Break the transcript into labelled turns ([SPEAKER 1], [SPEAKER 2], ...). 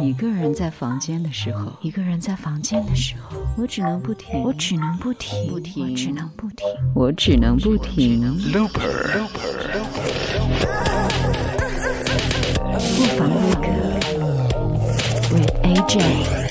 [SPEAKER 1] 一个人在房间的时候，一个人在房间的时候，我只能不停，我只能不停，我，只能不停，我只能不停。Looper，不妨那个 with AJ。